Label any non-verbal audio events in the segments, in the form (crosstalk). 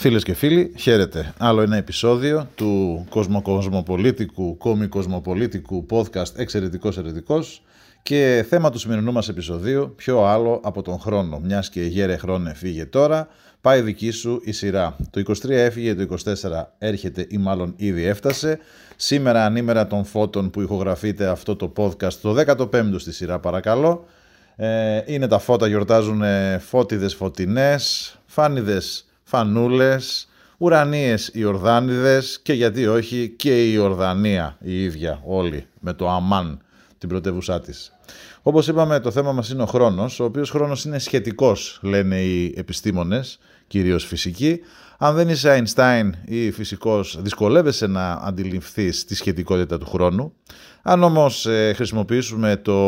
Φίλες και φίλοι, χαίρετε. Άλλο ένα επεισόδιο του κοσμοκοσμοπολίτικου, κομικοσμοπολίτικου podcast «Εξαιρετικός Ερετικός» και θέμα του σημερινού μας επεισοδίου, πιο άλλο από τον χρόνο. Μιας και γέρε χρόνε φύγε τώρα, πάει δική σου η σειρά. Το 23 έφυγε, το 24 έρχεται ή μάλλον ήδη έφτασε. Σήμερα ανήμερα των φώτων που ηχογραφείτε αυτό το podcast, το 15ο στη σειρά παρακαλώ. Ε, είναι τα φώτα, γιορτάζουν φώτιδες φωτεινές, φάνιδες φανούλες, ουρανίες Ιορδάνιδες και γιατί όχι και η Ιορδανία η ίδια όλοι με το Αμάν την πρωτεύουσά της. Όπως είπαμε το θέμα μας είναι ο χρόνος, ο οποίος χρόνος είναι σχετικός λένε οι επιστήμονες, κυρίως φυσικοί. Αν δεν είσαι Αϊνστάιν ή φυσικός δυσκολεύεσαι να αντιληφθείς τη σχετικότητα του χρόνου. Αν όμως ε, χρησιμοποιήσουμε το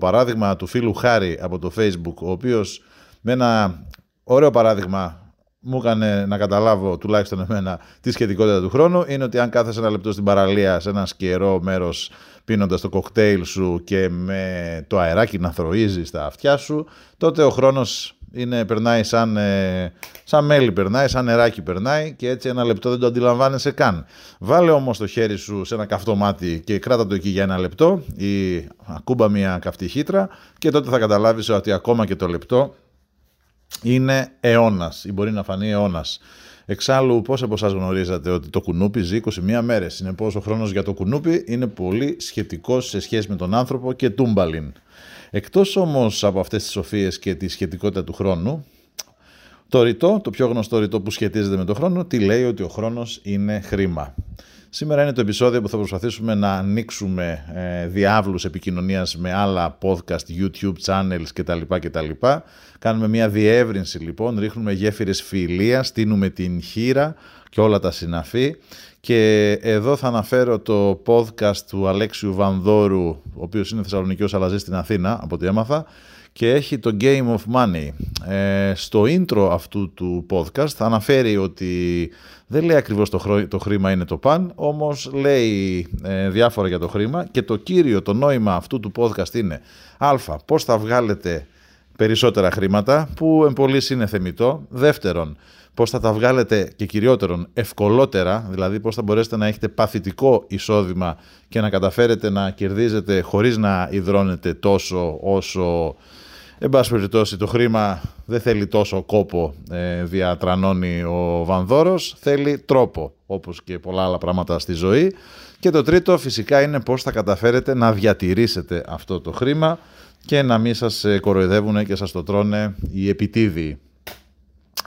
παράδειγμα του φίλου Χάρη από το Facebook, ο οποίος με ένα ωραίο παράδειγμα μου έκανε να καταλάβω τουλάχιστον εμένα τη σχετικότητα του χρόνου είναι ότι αν κάθεσαι ένα λεπτό στην παραλία σε ένα σκερό μέρος πίνοντας το κοκτέιλ σου και με το αεράκι να θροίζεις στα αυτιά σου τότε ο χρόνος είναι, περνάει σαν, ε, σαν μέλι περνάει, σαν νεράκι περνάει και έτσι ένα λεπτό δεν το αντιλαμβάνεσαι καν. Βάλε όμως το χέρι σου σε ένα καυτό μάτι και κράτα το εκεί για ένα λεπτό ή ακούμπα μια καυτή χύτρα και τότε θα καταλάβεις ότι ακόμα και το λεπτό είναι αιώνας ή μπορεί να φανεί αιώνας. Εξάλλου, πώς από εσάς γνωρίζατε ότι το κουνούπι ζει 21 μέρες; Συνεπώς, ο χρόνος για το κουνούπι είναι πολύ σχετικός σε σχέση με τον άνθρωπο και τούμπαλιν. Εκτός όμως από αυτές τις σοφίες και τη σχετικότητα του χρόνου, το ρητό, το πιο γνωστό ρητό που σχετίζεται με τον χρόνο, τι λέει ότι ο χρόνος είναι χρήμα; Σήμερα είναι το επεισόδιο που θα προσπαθήσουμε να ανοίξουμε ε, διάβλους επικοινωνίας με άλλα podcast, YouTube channels κτλ. κτλ. Κάνουμε μια διεύρυνση λοιπόν, ρίχνουμε γέφυρες φιλίας, στείνουμε την χείρα και όλα τα συναφή. Και εδώ θα αναφέρω το podcast του Αλέξιου Βανδόρου, ο οποίος είναι Θεσσαλονικιός αλλά ζει στην Αθήνα, από ό,τι έμαθα, και έχει το Game of Money. Ε, στο intro αυτού του podcast θα αναφέρει ότι δεν λέει ακριβώς το, το χρήμα είναι το παν, όμως λέει ε, διάφορα για το χρήμα και το κύριο, το νόημα αυτού του podcast είναι α, πώς θα βγάλετε περισσότερα χρήματα, που εμπολής είναι θεμητό. Δεύτερον, πώς θα τα βγάλετε και κυριότερον ευκολότερα, δηλαδή πώς θα μπορέσετε να έχετε παθητικό εισόδημα και να καταφέρετε να κερδίζετε χωρίς να υδρώνετε τόσο όσο Εν πάση περιπτώσει το χρήμα δεν θέλει τόσο κόπο ε, διατρανώνει ο Βανδόρος, θέλει τρόπο όπως και πολλά άλλα πράγματα στη ζωή. Και το τρίτο φυσικά είναι πώς θα καταφέρετε να διατηρήσετε αυτό το χρήμα και να μην σας ε, κοροϊδεύουν και σας το τρώνε οι επιτίδιοι.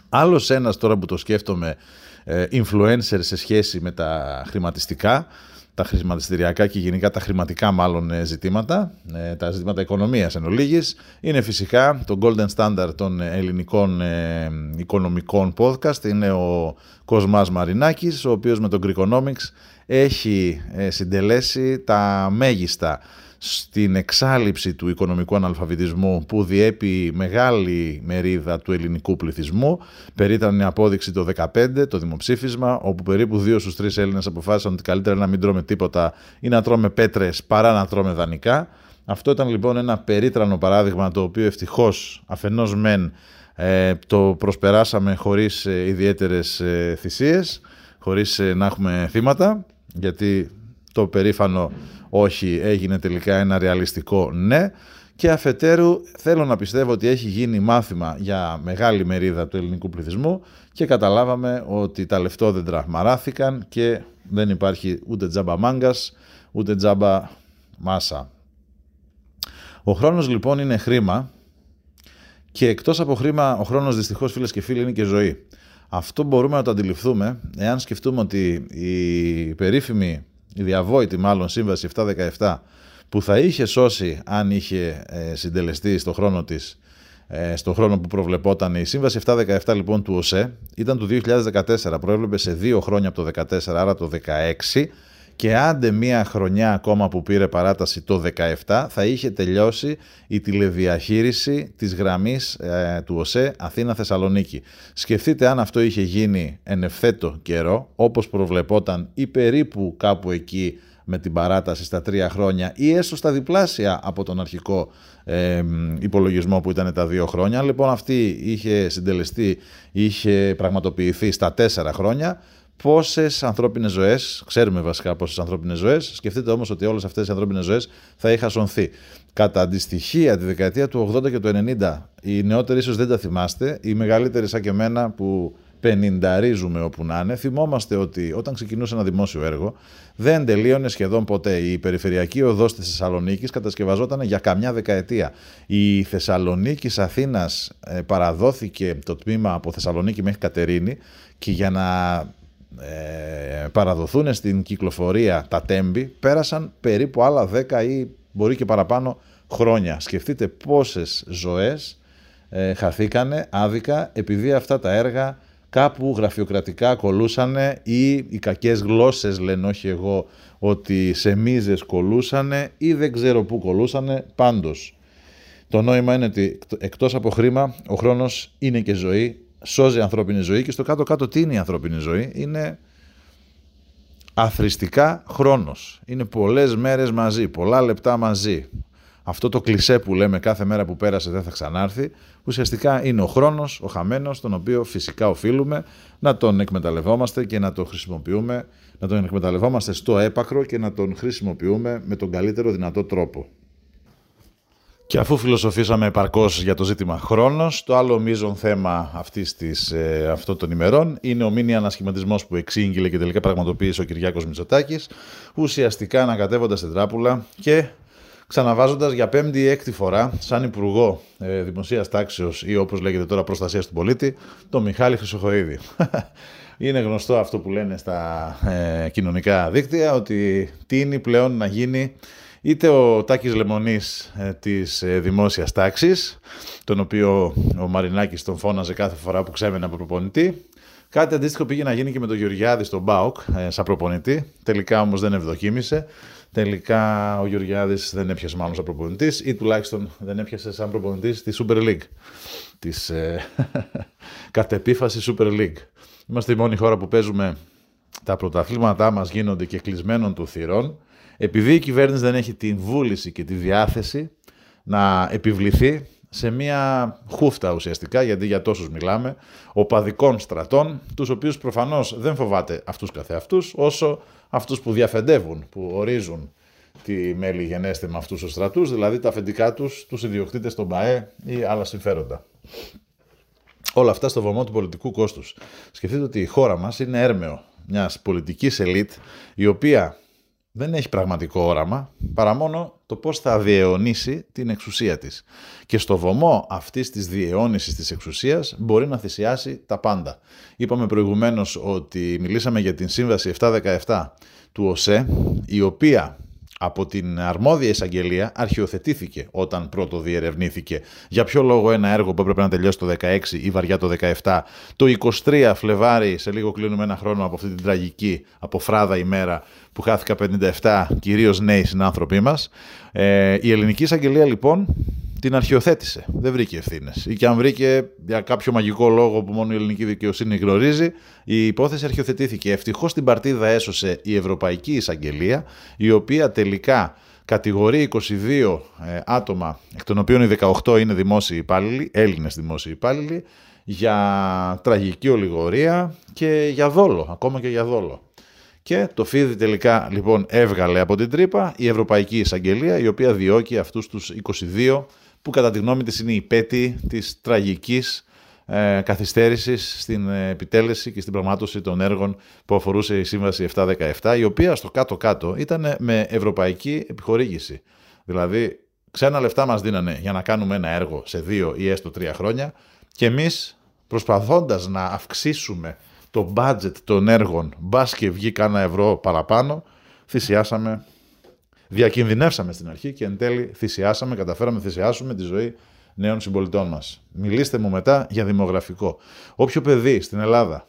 Άλλος ένας τώρα που το σκέφτομαι ε, influencer σε σχέση με τα χρηματιστικά τα χρηματιστηριακά και γενικά τα χρηματικά μάλλον ε, ζητήματα, ε, τα ζητήματα οικονομίας εν ολίγης, είναι φυσικά το golden standard των ελληνικών ε, οικονομικών podcast, είναι ο Κοσμάς Μαρινάκης, ο οποίος με τον Greekonomics έχει συντελέσει τα μέγιστα στην εξάλληψη του οικονομικού αναλφαβητισμού που διέπει μεγάλη μερίδα του ελληνικού πληθυσμού. Περίταν η απόδειξη το 2015, το δημοψήφισμα, όπου περίπου 2 στους 3 Έλληνες αποφάσισαν ότι καλύτερα να μην τρώμε τίποτα ή να τρώμε πέτρες παρά να τρώμε δανεικά. Αυτό ήταν λοιπόν ένα περίτρανο παράδειγμα το οποίο ευτυχώς αφενός μεν ε, το προσπεράσαμε χωρίς ε, ιδιαίτερες ε, θυσίες, χωρίς ε, να έχουμε θύματα, γιατί το περήφανο όχι έγινε τελικά ένα ρεαλιστικό ναι και αφετέρου θέλω να πιστεύω ότι έχει γίνει μάθημα για μεγάλη μερίδα του ελληνικού πληθυσμού και καταλάβαμε ότι τα λεφτόδεντρα μαράθηκαν και δεν υπάρχει ούτε τζάμπα μάγκας ούτε τζάμπα μάσα. Ο χρόνος λοιπόν είναι χρήμα και εκτός από χρήμα ο χρόνος δυστυχώς φίλες και φίλοι είναι και ζωή. Αυτό μπορούμε να το αντιληφθούμε εάν σκεφτούμε ότι η περίφημη η διαβόητη μάλλον σύμβαση 717 που θα είχε σώσει αν είχε ε, συντελεστεί στο χρόνο της ε, στο χρόνο που προβλεπόταν η σύμβαση 717 λοιπόν του ΟΣΕ ήταν του 2014, προέβλεπε σε δύο χρόνια από το 2014, άρα το 2016, και άντε μία χρονιά ακόμα που πήρε παράταση το 17 θα είχε τελειώσει η τηλεδιαχείριση της γραμμής ε, του ΟΣΕ Αθήνα-Θεσσαλονίκη. Σκεφτείτε αν αυτό είχε γίνει εν ευθέτω καιρό όπως προβλεπόταν ή περίπου κάπου εκεί με την παράταση στα τρία χρόνια ή έστω στα διπλάσια από τον αρχικό ε, υπολογισμό που ήταν τα δύο χρόνια. Λοιπόν αυτή είχε συντελεστεί, είχε πραγματοποιηθεί στα τέσσερα χρόνια πόσες ανθρώπινες ζωές, ξέρουμε βασικά πόσες ανθρώπινες ζωές, σκεφτείτε όμως ότι όλες αυτές οι ανθρώπινες ζωές θα είχαν σωθεί. Κατά αντιστοιχεία τη δεκαετία του 80 και του 90, οι νεότεροι ίσως δεν τα θυμάστε, οι μεγαλύτεροι σαν και εμένα που πενινταρίζουμε όπου να είναι, θυμόμαστε ότι όταν ξεκινούσε ένα δημόσιο έργο, δεν τελείωνε σχεδόν ποτέ. Η περιφερειακή οδός της Θεσσαλονίκης κατασκευαζόταν για καμιά δεκαετία. Η Θεσσαλονίκης Αθήνας ε, παραδόθηκε το τμήμα από Θεσσαλονίκη μέχρι Κατερίνη και για να ε, παραδοθούν στην κυκλοφορία τα τέμπη πέρασαν περίπου άλλα 10 ή μπορεί και παραπάνω χρόνια. Σκεφτείτε πόσες ζωές ε, χαθήκανε άδικα επειδή αυτά τα έργα κάπου γραφειοκρατικά κολούσανε ή οι κακές γλώσσες λένε όχι εγώ ότι σε μίζες κολούσανε ή δεν ξέρω πού κολούσανε πάντως. Το νόημα είναι ότι εκτός από χρήμα ο χρόνος είναι και ζωή σώζει ανθρώπινη ζωή και στο κάτω-κάτω τι είναι η ανθρώπινη ζωή; Είναι αθρηστικά χρόνος. Είναι πολλές μέρες μαζί, πολλά λεπτά μαζί. Αυτό το κλισέ που λέμε κάθε μέρα που πέρασε δεν θα ξανάρθει, ουσιαστικά είναι ο χρόνος, ο χαμένος, τον οποίο φυσικά οφείλουμε να τον εκμεταλλευόμαστε και να τον χρησιμοποιούμε, να τον εκμεταλλευόμαστε στο έπακρο και να τον χρησιμοποιούμε με τον καλύτερο δυνατό τρόπο. Και αφού φιλοσοφήσαμε επαρκώς για το ζήτημα χρόνος, το άλλο μείζον θέμα αυτής της, ε, αυτών των ημερών είναι ο μήνυ ανασχηματισμός που εξήγηλε και τελικά πραγματοποίησε ο Κυριάκος Μητσοτάκης, ουσιαστικά ανακατεύοντας την τράπουλα και ξαναβάζοντας για πέμπτη ή έκτη φορά, σαν Υπουργό ε, Δημοσίας Τάξεως ή όπως λέγεται τώρα Προστασίας του Πολίτη, τον Μιχάλη Χρυσοχοίδη. (laughs) Είναι γνωστό αυτό που λένε στα ε, κοινωνικά δίκτυα ότι τίνει πλέον να γίνει είτε ο Τάκης Λεμονής ε, της ε, δημόσιας τάξης, τον οποίο ο Μαρινάκης τον φώναζε κάθε φορά που ξέμενε από προπονητή. Κάτι αντίστοιχο πήγε να γίνει και με τον Γεωργιάδη στον Μπάουκ ε, σαν προπονητή. Τελικά όμως δεν ευδοκίμησε. Τελικά ο Γεωργιάδης δεν έπιασε μάλλον σαν προπονητής ή τουλάχιστον δεν έπιασε σαν προπονητής τη Super League. Της ε, (laughs) κατ' επίφαση Super League. Είμαστε η μόνη χώρα που παίζουμε τα πρωταθλήματά μας γίνονται και κλεισμένων του θυρών επειδή η κυβέρνηση δεν έχει την βούληση και τη διάθεση να επιβληθεί σε μια χούφτα ουσιαστικά, γιατί για τόσους μιλάμε, οπαδικών στρατών, τους οποίους προφανώς δεν φοβάται αυτούς καθεαυτούς, όσο αυτούς που διαφεντεύουν, που ορίζουν τη μέλη γενέστε με αυτούς τους στρατούς, δηλαδή τα αφεντικά τους, τους ιδιοκτήτες των ΠΑΕ ή άλλα συμφέροντα. Όλα αυτά στο βωμό του πολιτικού κόστους. Σκεφτείτε ότι η χώρα μας είναι έρμεο μιας πολιτικής ελίτ, η οποία δεν έχει πραγματικό όραμα, παρά μόνο το πώς θα διαιωνίσει την εξουσία της. Και στο βωμό αυτής της διαιώνισης της εξουσίας μπορεί να θυσιάσει τα πάντα. Είπαμε προηγουμένως ότι μιλήσαμε για την Σύμβαση 717 του ΟΣΕ, η οποία από την αρμόδια εισαγγελία αρχιοθετήθηκε όταν πρώτο διερευνήθηκε για ποιο λόγο ένα έργο που έπρεπε να τελειώσει το 16 ή βαριά το 17, το 23 Φλεβάρι, σε λίγο κλείνουμε ένα χρόνο από αυτή την τραγική από φράδα ημέρα που χάθηκα 57 κυρίως νέοι συνάνθρωποι μας. Ε, η ελληνική εισαγγελία λοιπόν την αρχιοθέτησε. Δεν βρήκε ευθύνες. Ή και αν βρήκε για κάποιο μαγικό λόγο που μόνο η ελληνική δικαιοσύνη γνωρίζει, η υπόθεση αρχιοθετήθηκε. Ευτυχώς την παρτίδα έσωσε η Ευρωπαϊκή Εισαγγελία, η οποία τελικά κατηγορεί 22 ε, άτομα, εκ των οποίων οι 18 είναι δημόσιοι υπάλληλοι, Έλληνες δημόσιοι υπάλληλοι, για τραγική ολιγορία και για δόλο, ακόμα και για δόλο. Και το φίδι τελικά λοιπόν έβγαλε από την τρύπα η Ευρωπαϊκή Εισαγγελία, η οποία διώκει αυτούς τους 22 που κατά τη γνώμη της είναι η πέτη της τραγικής ε, καθυστέρησης στην επιτέλεση και στην πραγμάτωση των έργων που αφορούσε η Σύμβαση 717, η οποία στο κάτω-κάτω ήταν με ευρωπαϊκή επιχορήγηση. Δηλαδή, ξένα λεφτά μας δίνανε για να κάνουμε ένα έργο σε δύο ή έστω τρία χρόνια και εμείς προσπαθώντας να αυξήσουμε το budget των έργων, μπας και βγει κάνα ευρώ παραπάνω, θυσιάσαμε Διακινδυνεύσαμε στην αρχή και εν τέλει θυσιάσαμε, καταφέραμε να θυσιάσουμε τη ζωή νέων συμπολιτών μας. Μιλήστε μου μετά για δημογραφικό. Όποιο παιδί στην Ελλάδα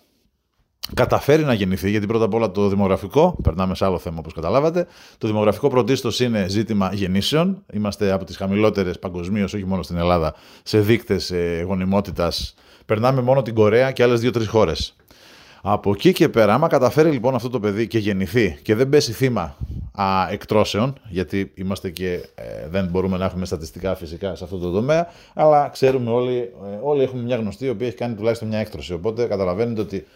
καταφέρει να γεννηθεί, γιατί πρώτα απ' όλα το δημογραφικό, περνάμε σε άλλο θέμα όπως καταλάβατε, το δημογραφικό πρωτίστως είναι ζήτημα γεννήσεων. Είμαστε από τις χαμηλότερες παγκοσμίως, όχι μόνο στην Ελλάδα, σε δείκτες ε, γονιμότητας. Περνάμε μόνο την Κορέα και άλλες δύο-τρεις χώρες. Από εκεί και πέρα, άμα καταφέρει λοιπόν αυτό το παιδί και γεννηθεί και δεν πέσει θύμα α, εκτρώσεων, γιατί είμαστε και ε, δεν μπορούμε να έχουμε στατιστικά φυσικά σε αυτό το τομέα, αλλά ξέρουμε όλοι, ε, όλοι έχουμε μια γνωστή η οποία έχει κάνει τουλάχιστον μια έκτρωση. Οπότε καταλαβαίνετε ότι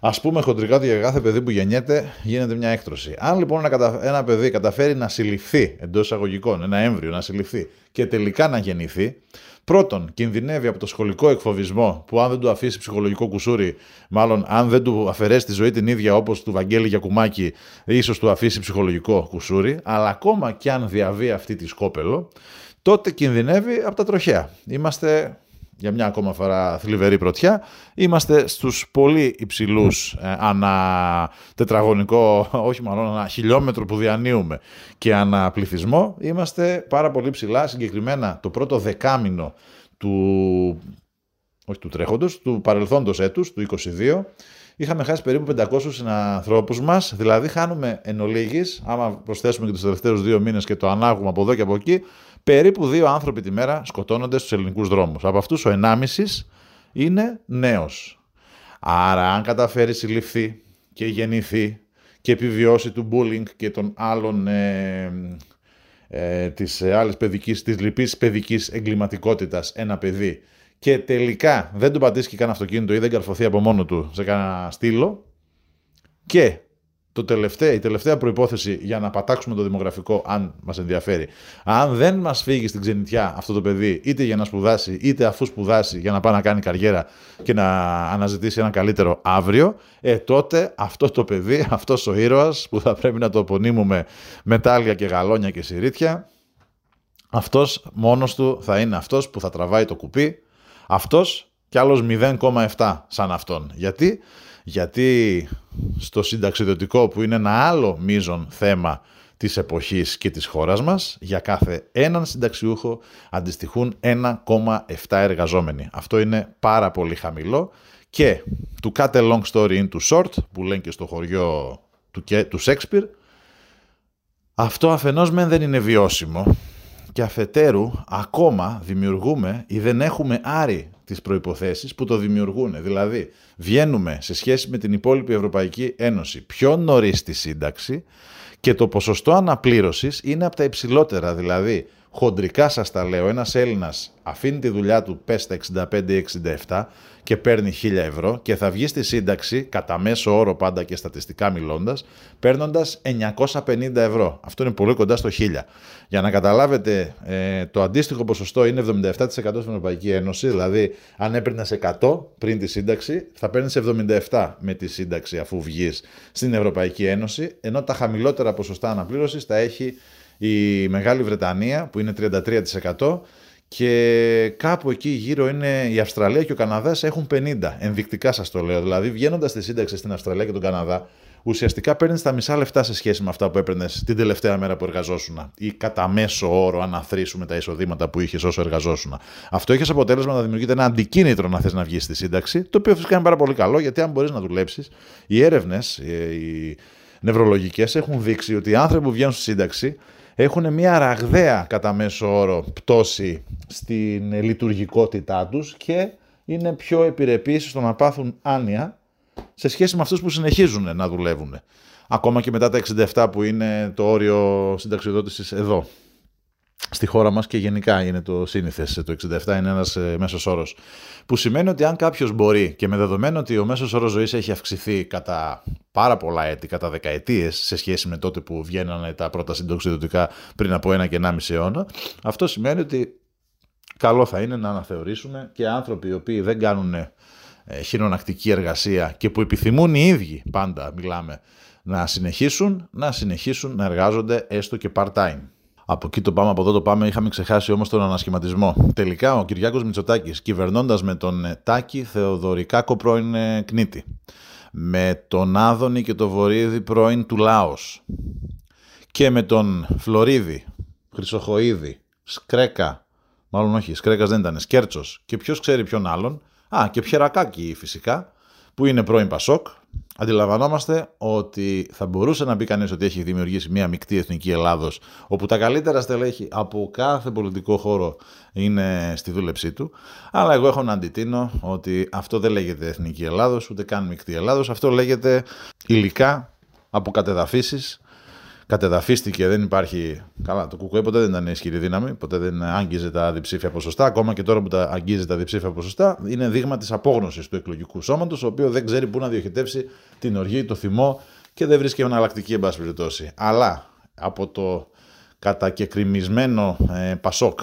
Α πούμε χοντρικά ότι για κάθε παιδί που γεννιέται γίνεται μια έκτρωση. Αν λοιπόν ένα, ένα παιδί καταφέρει να συλληφθεί εντός εισαγωγικών, ένα έμβριο να συλληφθεί και τελικά να γεννηθεί, πρώτον κινδυνεύει από το σχολικό εκφοβισμό που αν δεν του αφήσει ψυχολογικό κουσούρι, μάλλον αν δεν του αφαιρέσει τη ζωή την ίδια όπως του Βαγγέλη Γιακουμάκη, ίσως του αφήσει ψυχολογικό κουσούρι, αλλά ακόμα και αν διαβεί αυτή τη σκόπελο, τότε κινδυνεύει από τα τροχέα. Είμαστε για μια ακόμα φορά θλιβερή πρωτιά. Είμαστε στους πολύ υψηλούς ε, ανα τετραγωνικό, όχι μάλλον ανα χιλιόμετρο που διανύουμε και ανα πληθυσμό. Είμαστε πάρα πολύ ψηλά, συγκεκριμένα το πρώτο δεκάμινο του, όχι του τρέχοντος, του παρελθόντος έτους, του 22, είχαμε χάσει περίπου 500 συνανθρώπους μας, δηλαδή χάνουμε εν ολίγης, άμα προσθέσουμε και τους τελευταίους δύο μήνες και το ανάγουμε από εδώ και από εκεί, περίπου δύο άνθρωποι τη μέρα σκοτώνονται στους ελληνικούς δρόμους. Από αυτούς ο 1,5 είναι νέος. Άρα αν καταφέρει συλληφθεί και γεννηθεί και επιβιώσει του bullying και των άλλων ε, ε, της άλλης παιδικής, της λυπής παιδικής εγκληματικότητας ένα παιδί και τελικά δεν του πατήσει και κανένα αυτοκίνητο ή δεν καρφωθεί από μόνο του σε κανένα στήλο και το τελευταίο, η τελευταία προπόθεση για να πατάξουμε το δημογραφικό, αν μας ενδιαφέρει, αν δεν μας φύγει στην ξενιτιά αυτό το παιδί, είτε για να σπουδάσει, είτε αφού σπουδάσει για να πάει να κάνει καριέρα και να αναζητήσει ένα καλύτερο αύριο, ε, τότε αυτό το παιδί, αυτός ο ήρωας που θα πρέπει να το απονείμουμε μετάλλια και γαλόνια και συρίτια, αυτός μόνος του θα είναι αυτός που θα τραβάει το κουπί, αυτός κι άλλος 0,7 σαν αυτόν. Γιατί; γιατί στο συνταξιδοτικό που είναι ένα άλλο μείζον θέμα της εποχής και της χώρας μας, για κάθε έναν συνταξιούχο αντιστοιχούν 1,7 εργαζόμενοι. Αυτό είναι πάρα πολύ χαμηλό και του cut a long story into short, που λένε και στο χωριό του, του Shakespeare, αυτό αφενός μεν δεν είναι βιώσιμο και αφετέρου ακόμα δημιουργούμε ή δεν έχουμε άρει τις προϋποθέσεις που το δημιουργούν. Δηλαδή, βγαίνουμε σε σχέση με την υπόλοιπη Ευρωπαϊκή Ένωση πιο νωρίς στη σύνταξη και το ποσοστό αναπλήρωσης είναι από τα υψηλότερα. Δηλαδή, χοντρικά σας τα λέω, ένας Έλληνας αφήνει τη δουλειά του, πες τα 65-67 και παίρνει 1000 ευρώ και θα βγει στη σύνταξη, κατά μέσο όρο πάντα και στατιστικά μιλώντας, παίρνοντας 950 ευρώ. Αυτό είναι πολύ κοντά στο 1000. Για να καταλάβετε, ε, το αντίστοιχο ποσοστό είναι 77% στην Ευρωπαϊκή Ένωση, δηλαδή αν έπαιρνες 100 πριν τη σύνταξη, θα παίρνεις 77 με τη σύνταξη αφού βγεις στην Ευρωπαϊκή Ένωση, ενώ τα χαμηλότερα ποσοστά αναπλήρωσης τα έχει η Μεγάλη Βρετανία που είναι 33% και κάπου εκεί γύρω είναι η Αυστραλία και ο Καναδάς έχουν 50. Ενδεικτικά σας το λέω. Δηλαδή βγαίνοντας στη σύνταξη στην Αυστραλία και τον Καναδά, ουσιαστικά παίρνεις τα μισά λεφτά σε σχέση με αυτά που έπαιρνες την τελευταία μέρα που εργαζόσουν ή κατά μέσο όρο αν αθροίσουμε τα εισοδήματα που είχες όσο εργαζόσουν. Αυτό έχει αποτέλεσμα να δημιουργείται ένα αντικίνητρο να θες να βγεις στη σύνταξη, το οποίο φυσικά είναι πάρα πολύ καλό γιατί αν μπορείς να δουλέψεις, οι έρευνες, οι νευρολογικές έχουν δείξει ότι οι άνθρωποι που βγαίνουν στη σύνταξη έχουν μια ραγδαία κατά μέσο όρο πτώση στην λειτουργικότητά τους και είναι πιο επιρρεπείς στο να πάθουν άνοια σε σχέση με αυτούς που συνεχίζουν να δουλεύουν. Ακόμα και μετά τα 67 που είναι το όριο συνταξιοδότησης εδώ στη χώρα μας και γενικά είναι το σύνηθες. Το 67 είναι ένας ε, μέσος όρος. Που σημαίνει ότι αν κάποιος μπορεί και με δεδομένο ότι ο μέσος όρος ζωής έχει αυξηθεί κατά πάρα πολλά έτη, κατά δεκαετίες σε σχέση με τότε που βγαίνανε τα πρώτα συντοξιδοτικά πριν από ένα και ένα μισή αιώνα, αυτό σημαίνει ότι καλό θα είναι να αναθεωρήσουμε και άνθρωποι οι οποίοι δεν κάνουν ε, χειρονακτική εργασία και που επιθυμούν οι ίδιοι, πάντα μιλάμε, να συνεχίσουν, να συνεχίσουν να εργάζονται έστω και part-time. Από εκεί το πάμε, από εδώ το πάμε. Είχαμε ξεχάσει όμως τον ανασχηματισμό. Τελικά ο Κυριάκος Μητσοτάκης, κυβερνώντας με τον Τάκη Θεοδωρικάκο πρώην ε, Κνήτη, με τον Άδωνη και τον Βορύδη πρώην του Λάος και με τον Φλωρίδη, Χρυσοχοίδη, Σκρέκα, Μάλλον όχι, Σκρέκας δεν ήταν. Σκέρτσος. Και ποιος ξέρει ποιον άλλον. Α, και Πιερακάκη φυσικά, που είναι πρώην Πασόκ. Αντιλαμβανόμαστε ότι θα μπορούσε να πει κανείς ότι έχει δημιουργήσει μια μεικτή εθνική Ελλάδος, όπου τα καλύτερα στελέχη από κάθε πολιτικό χώρο είναι στη δούλεψή του. Αλλά εγώ έχω να αντιτείνω ότι αυτό δεν λέγεται εθνική Ελλάδος, ούτε καν μεικτή Ελλάδος. Αυτό λέγεται υλικά από κατεδαφίσεις κατεδαφίστηκε, δεν υπάρχει. Καλά, το ΚΚΕ ποτέ δεν ήταν ισχυρή δύναμη, ποτέ δεν άγγιζε τα διψήφια ποσοστά. Ακόμα και τώρα που τα αγγίζει τα διψήφια ποσοστά, είναι δείγμα της απόγνωσης του εκλογικού σώματος, ο οποίος δεν ξέρει πού να διοχετεύσει την οργή, το θυμό και δεν βρίσκει εναλλακτική, εν πάση περιπτώσει. Αλλά από το κατακεκριμισμένο ε, Πασόκ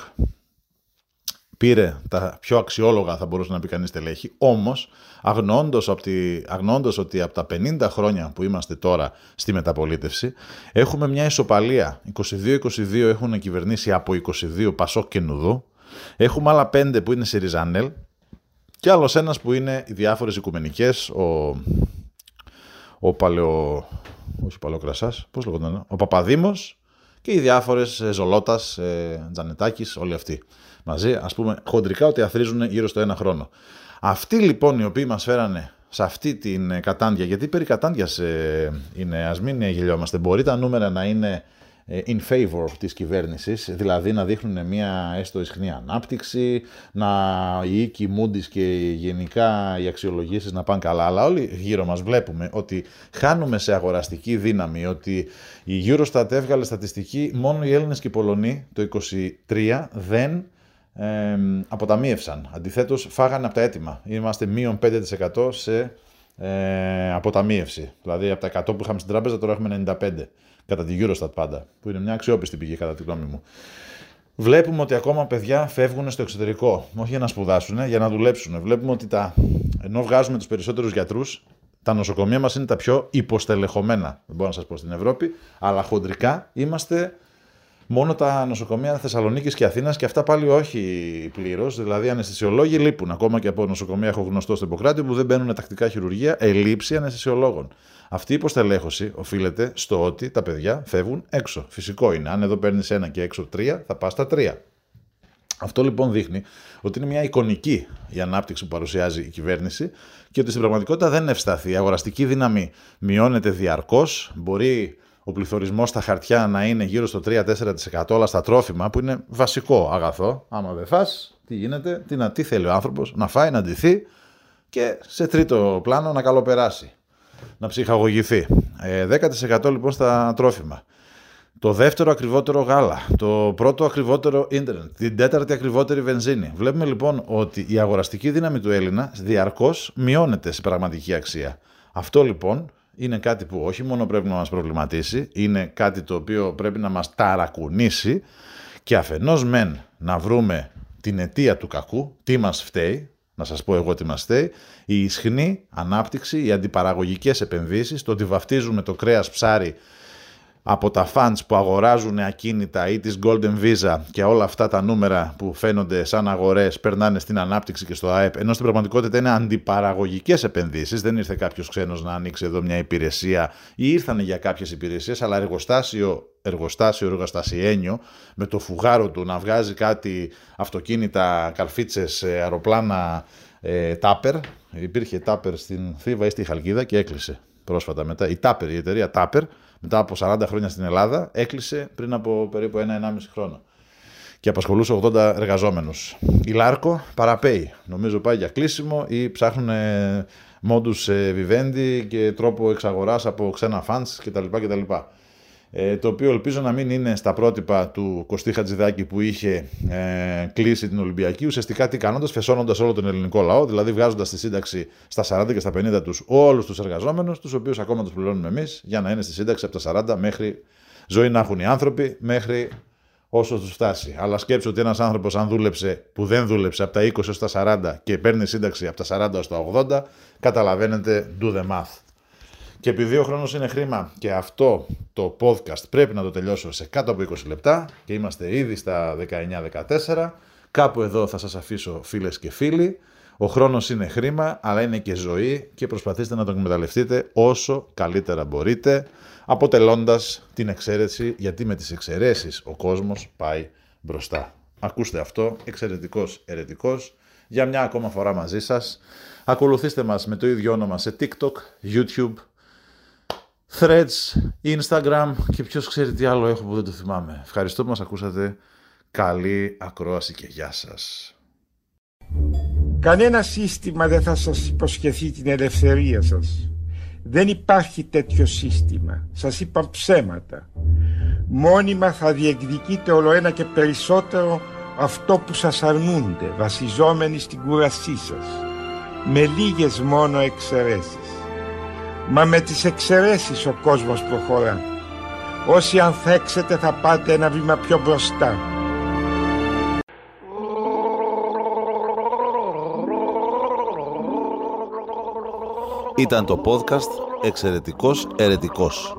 πήρε τα πιο αξιόλογα, θα μπορούσε να πει κανείς τελέχη, όμως αγνοώντας, ότι από τα 50 χρόνια που είμαστε τώρα στη μεταπολίτευση, έχουμε μια ισοπαλία. 22-22 έχουν κυβερνήσει από 22 Πασόκ και Νουδού, έχουμε άλλα 5 που είναι σε Ριζανέλ και άλλος ένας που είναι οι διάφορες οικουμενικές, ο, ο παλαιό, όχι παλαιοκρασάς, πώς λέγονταν, ο Παπαδήμος και οι διάφορες ε, Ζολότας, ε, Τζανετάκης, όλοι αυτοί μαζί, ας πούμε χοντρικά ότι αθρίζουν γύρω στο ένα χρόνο. Αυτοί λοιπόν οι οποίοι μας φέρανε σε αυτή την ε, κατάντια, γιατί περί κατάντιας ε, είναι, ας μην γελιόμαστε, μπορεί τα νούμερα να είναι ε, in favor της κυβέρνησης, δηλαδή να δείχνουν μια έστω ισχνή ανάπτυξη, να οι οίκοι Moody's και γενικά οι αξιολογήσεις να πάνε καλά, αλλά όλοι γύρω μας βλέπουμε ότι χάνουμε σε αγοραστική δύναμη, ότι η Eurostat έβγαλε στατιστική, μόνο οι Έλληνες και οι Πολωνοί το 23 δεν ε, αποταμίευσαν. Αντιθέτως, φάγανε από τα έτοιμα. Είμαστε μείον 5% σε ε, αποταμίευση. Δηλαδή, από τα 100 που είχαμε στην τράπεζα, τώρα έχουμε 95. Κατά τη Eurostat πάντα. Που είναι μια αξιόπιστη πηγή, κατά τη γνώμη μου. Βλέπουμε ότι ακόμα παιδιά φεύγουν στο εξωτερικό. Όχι για να σπουδάσουν, για να δουλέψουν. Βλέπουμε ότι τα... ενώ βγάζουμε τους περισσότερους γιατρούς, τα νοσοκομεία μας είναι τα πιο υποστελεχωμένα. Δεν μπορώ να σας πω στην Ευρώπη, αλλά χοντρικά είμαστε Μόνο τα νοσοκομεία Θεσσαλονίκης και Αθήνας και αυτά πάλι όχι πλήρως. Δηλαδή, αναισθησιολόγοι λείπουν. Ακόμα και από νοσοκομεία έχω γνωστό στο Ιπποκράτη που δεν μπαίνουν τακτικά χειρουργία, ελήψη αναισθησιολόγων. Αυτή η υποστελέχωση οφείλεται στο ότι τα παιδιά φεύγουν έξω. Φυσικό είναι. Αν εδώ παίρνεις ένα και έξω τρία, θα πας στα τρία. Αυτό λοιπόν δείχνει ότι είναι μια εικονική η ανάπτυξη που παρουσιάζει η κυβέρνηση και ότι στην πραγματικότητα δεν ευσταθεί. Η αγοραστική δύναμη μειώνεται διαρκώς. Μπορεί ο πληθωρισμός στα χαρτιά να είναι γύρω στο 3-4% αλλά στα τρόφιμα που είναι βασικό αγαθό. Άμα δεν φας, τι γίνεται, τι, να, τι θέλει ο άνθρωπος, να φάει, να ντυθεί και σε τρίτο πλάνο να καλοπεράσει, να ψυχαγωγηθεί. 10% ε, λοιπόν στα τρόφιμα. Το δεύτερο ακριβότερο γάλα, το πρώτο ακριβότερο ίντερνετ, την τέταρτη ακριβότερη βενζίνη. Βλέπουμε λοιπόν ότι η αγοραστική δύναμη του Έλληνα διαρκώς μειώνεται σε πραγματική αξία. Αυτό λοιπόν είναι κάτι που όχι μόνο πρέπει να μας προβληματίσει, είναι κάτι το οποίο πρέπει να μας ταρακουνήσει και αφενός μεν να βρούμε την αιτία του κακού, τι μας φταίει, να σας πω εγώ τι μας φταίει, η ισχνή ανάπτυξη, οι αντιπαραγωγικές επενδύσεις, το ότι βαφτίζουμε το κρέας ψάρι από τα funds που αγοράζουν ακίνητα ή της Golden Visa και όλα αυτά τα νούμερα που φαίνονται σαν αγορές περνάνε στην ανάπτυξη και στο ΑΕΠ, ενώ στην πραγματικότητα είναι αντιπαραγωγικές επενδύσεις. Δεν ήρθε κάποιος ξένος να ανοίξει εδώ μια υπηρεσία ή ήρθαν για κάποιες υπηρεσίες, αλλά εργοστάσιο, εργοστάσιο, εργοστασιένιο με το φουγάρο του να βγάζει κάτι αυτοκίνητα, καρφίτσες, ε, αεροπλάνα, ε, τάπερ. Υπήρχε τάπερ στην Θήβα ή στη Χαλκίδα και έκλεισε πρόσφατα μετά. Η Τάπερ, η εταιρεία Τάπερ, μετά από 40 χρόνια στην Ελλάδα, έκλεισε πριν από περίπου ένα-ενάμιση χρόνο. Και απασχολούσε 80 εργαζόμενους. Η Λάρκο παραπέει. Νομίζω πάει για κλείσιμο ή ψάχνουν μόντους βιβέντη και τρόπο εξαγοράς από ξένα φαντς κτλ. κτλ. Ε, το οποίο ελπίζω να μην είναι στα πρότυπα του Κωστή Χατζηδάκη που είχε ε, κλείσει την Ολυμπιακή. Ουσιαστικά τι κάνοντας, φεσώνοντας όλο τον ελληνικό λαό, δηλαδή βγάζοντας τη σύνταξη στα 40 και στα 50 τους όλους τους εργαζόμενους, τους οποίους ακόμα τους πληρώνουμε εμείς, για να είναι στη σύνταξη από τα 40 μέχρι ζωή να έχουν οι άνθρωποι, μέχρι όσο τους φτάσει. Αλλά σκέψου ότι ένας άνθρωπος, αν δούλεψε, που δεν δούλεψε από τα 20 έως τα 40 και παίρνει σύνταξη από τα 40 έως τα 80, καταλαβαίνετε, do the math. Και επειδή ο χρόνος είναι χρήμα και αυτό το podcast πρέπει να το τελειώσω σε κάτω από 20 λεπτά και είμαστε ήδη στα 19-14, κάπου εδώ θα σας αφήσω φίλες και φίλοι. Ο χρόνος είναι χρήμα, αλλά είναι και ζωή και προσπαθήστε να τον εκμεταλλευτείτε όσο καλύτερα μπορείτε, αποτελώντας την εξαίρεση, γιατί με τις εξαιρέσεις ο κόσμος πάει μπροστά. Ακούστε αυτό, εξαιρετικός ερετικός. Για μια ακόμα φορά μαζί σας. Ακολουθήστε μας με το ίδιο όνομα σε TikTok, YouTube, Threads, Instagram και ποιος ξέρει τι άλλο έχω που δεν το θυμάμαι. Ευχαριστώ που μας ακούσατε. Καλή ακρόαση και γεια σας. Κανένα σύστημα δεν θα σας υποσχεθεί την ελευθερία σας. Δεν υπάρχει τέτοιο σύστημα. Σας είπαν ψέματα. Μόνιμα θα διεκδικείτε όλο ένα και περισσότερο αυτό που σας αρνούνται, βασιζόμενοι στην κουρασή σας. Με λίγες μόνο εξαιρέσεις. Μα με τις εξαιρέσεις ο κόσμος προχωρά. Όσοι ανθέξετε θα πάτε ένα βήμα πιο μπροστά. Ήταν το podcast «Εξαιρετικός Ερετικός».